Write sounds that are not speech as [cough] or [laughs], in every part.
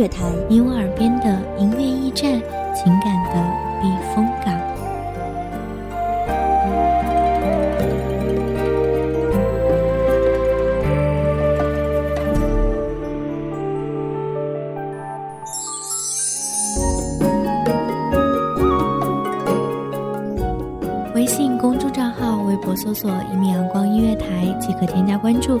乐台，你我耳边的音乐驿站，情感的避风港。微信公众账号、微博搜索“一米阳光音乐台”即可添加关注。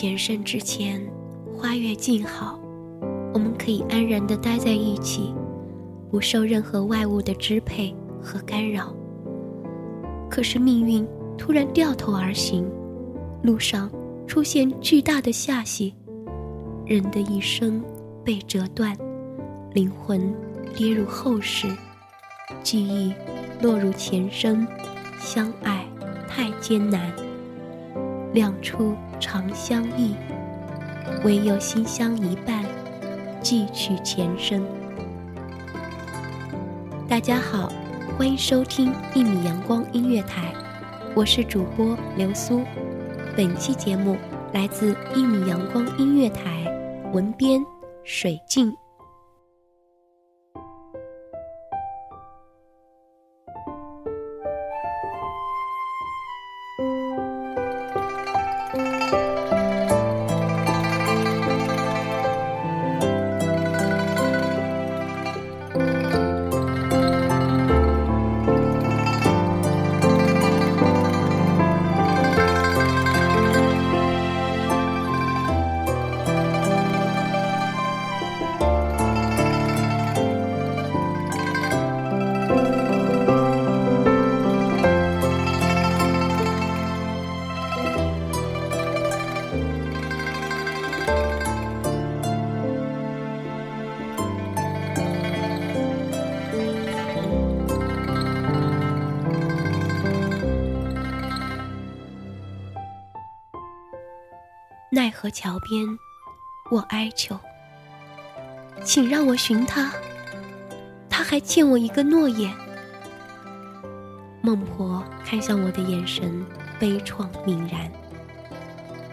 前生之前，花月静好，我们可以安然地待在一起，不受任何外物的支配和干扰。可是命运突然掉头而行，路上出现巨大的下隙，人的一生被折断，灵魂跌入后世，记忆落入前生，相爱太艰难。两处长相忆，唯有心相一半，寄取前生。大家好，欢迎收听一米阳光音乐台，我是主播刘苏。本期节目来自一米阳光音乐台，文编水静。奈何桥边，我哀求，请让我寻他。他还欠我一个诺言。孟婆看向我的眼神悲怆泯然。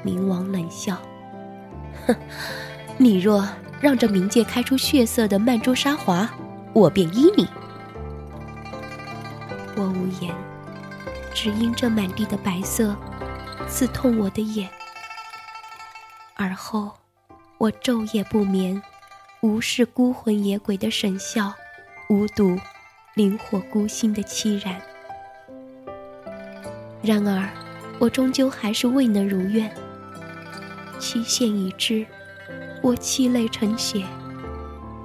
冥王冷笑：“，哼 [laughs] 你若让这冥界开出血色的曼珠沙华，我便依你。”我无言，只因这满地的白色刺痛我的眼。而后，我昼夜不眠，无视孤魂野鬼的神笑，无睹灵火孤星的凄然。然而，我终究还是未能如愿。期限已至，我泣泪成血，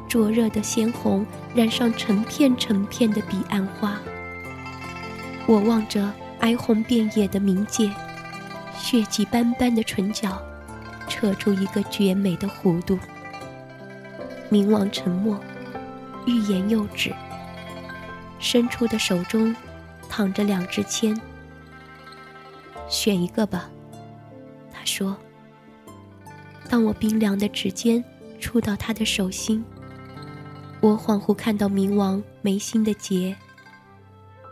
灼热的鲜红染上成片成片的彼岸花。我望着哀鸿遍野的冥界，血迹斑斑的唇角。扯出一个绝美的弧度。冥王沉默，欲言又止。伸出的手中，躺着两支签。选一个吧，他说。当我冰凉的指尖触到他的手心，我恍惚看到冥王眉心的结。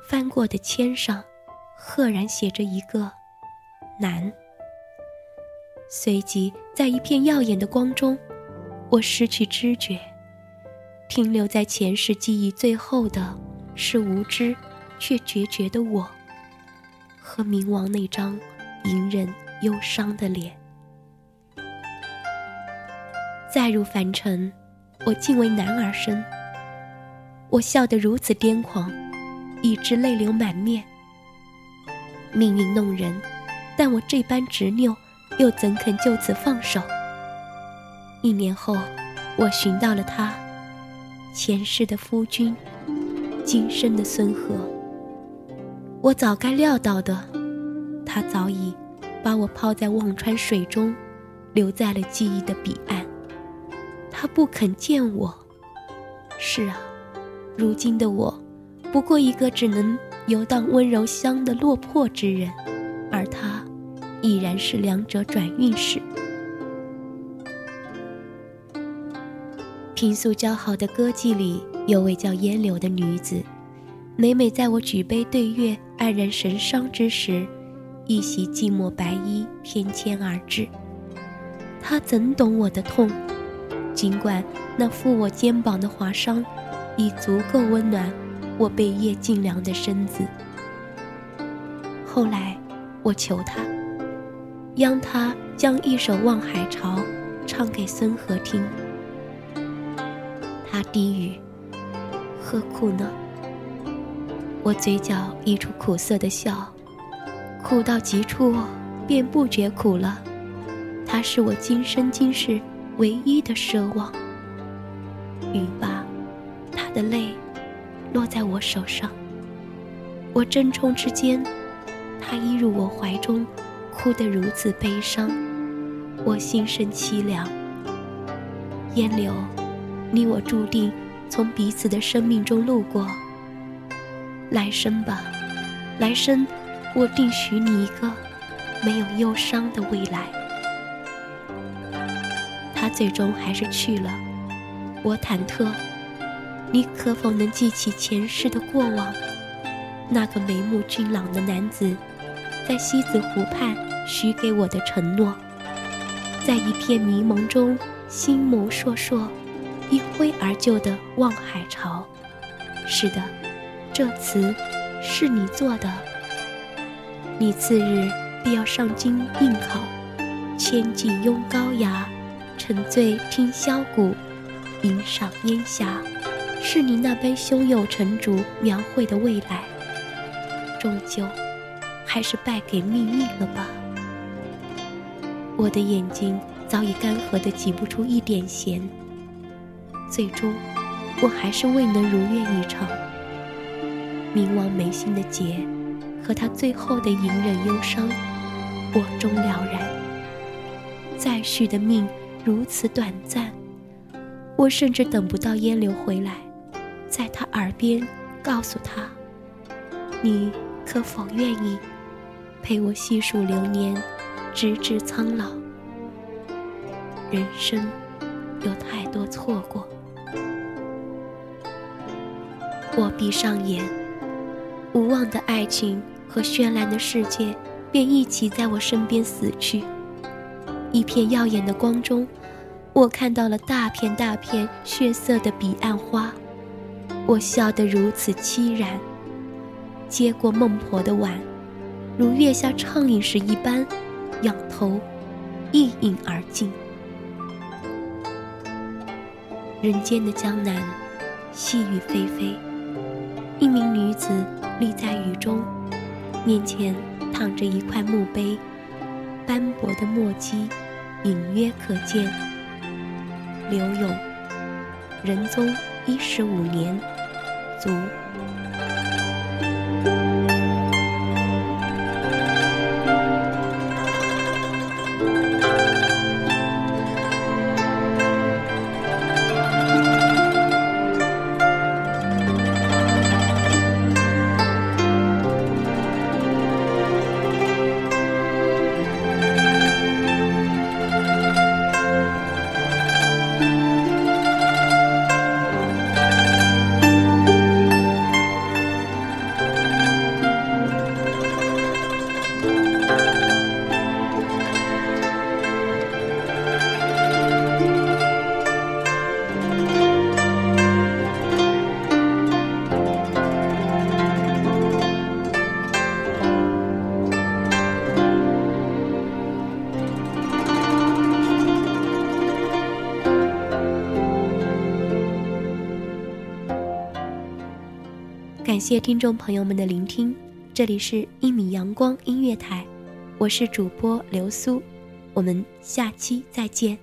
翻过的签上，赫然写着一个难。随即，在一片耀眼的光中，我失去知觉，停留在前世记忆最后的是无知却决绝的我，和冥王那张隐忍忧伤的脸。再入凡尘，我竟为男儿身。我笑得如此癫狂，以致泪流满面。命运弄人，但我这般执拗，又怎肯就此放手？一年后，我寻到了他，前世的夫君，今生的孙和。我早该料到的，他早已把我抛在忘川水中，留在了记忆的彼岸。他不肯见我。是啊，如今的我，不过一个只能游荡温柔乡的落魄之人，而他，已然是两者转运使。平素交好的歌妓里，有位叫烟柳的女子，每每在我举杯对月、黯然神伤之时，一袭寂寞白衣翩跹而至。她怎懂我的痛？尽管那负我肩膀的华裳，已足够温暖我被夜浸凉的身子。后来，我求他，央他将一首《望海潮》唱给孙和听。他低语：“何苦呢？”我嘴角溢出苦涩的笑，苦到极处，便不觉苦了。他是我今生今世。唯一的奢望。雨罢，他的泪落在我手上。我争宠之间，他依入我怀中，哭得如此悲伤，我心生凄凉。烟柳，你我注定从彼此的生命中路过。来生吧，来生，我定许你一个没有忧伤的未来。最终还是去了，我忐忑，你可否能记起前世的过往？那个眉目俊朗的男子，在西子湖畔许给我的承诺，在一片迷蒙中，心眸烁烁，一挥而就的望海潮。是的，这词是你做的。你次日必要上京应考，千骑拥高崖。沉醉听箫鼓，吟赏烟霞，是你那般胸有成竹描绘的未来，终究还是败给命运了吧？我的眼睛早已干涸的挤不出一点咸，最终我还是未能如愿以偿。冥王眉心的结，和他最后的隐忍忧伤，我终了然。再续的命。如此短暂，我甚至等不到烟柳回来，在他耳边告诉他：“你可否愿意陪我细数流年，直至苍老？”人生有太多错过，我闭上眼，无望的爱情和绚烂的世界便一起在我身边死去。一片耀眼的光中。我看到了大片大片血色的彼岸花，我笑得如此凄然。接过孟婆的碗，如月下畅饮时一般，仰头一饮而尽。人间的江南，细雨霏霏，一名女子立在雨中，面前躺着一块墓碑，斑驳的墨迹隐约可见。刘永，仁宗一十五年，卒。感谢听众朋友们的聆听，这里是《一米阳光音乐台》，我是主播流苏，我们下期再见。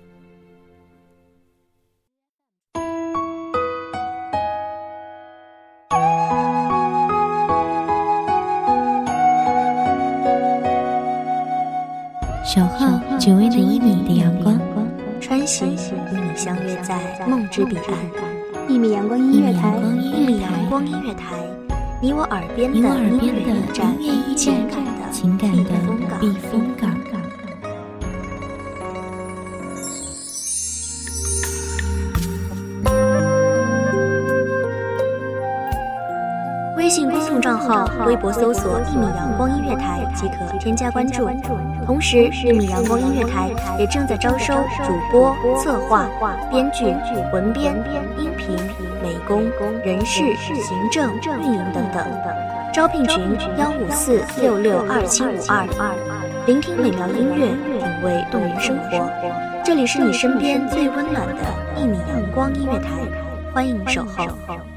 守候只为那一米的阳光，穿行与你相约在梦之彼岸。一米阳光音乐台，一米阳光音乐台，你我耳边的音乐驿站，情感的避风港。微信公众账号、微博搜索“一米阳光音乐台”即可添加关注。同时，一米阳光音乐台也正在招收主播、策划、编剧、文编、工、人事、行政、运营等等。招聘群：幺五四六六二七五二。聆听美妙音乐，品味动人生活。这里是你身边最温暖的一米阳光音乐台，欢迎守候。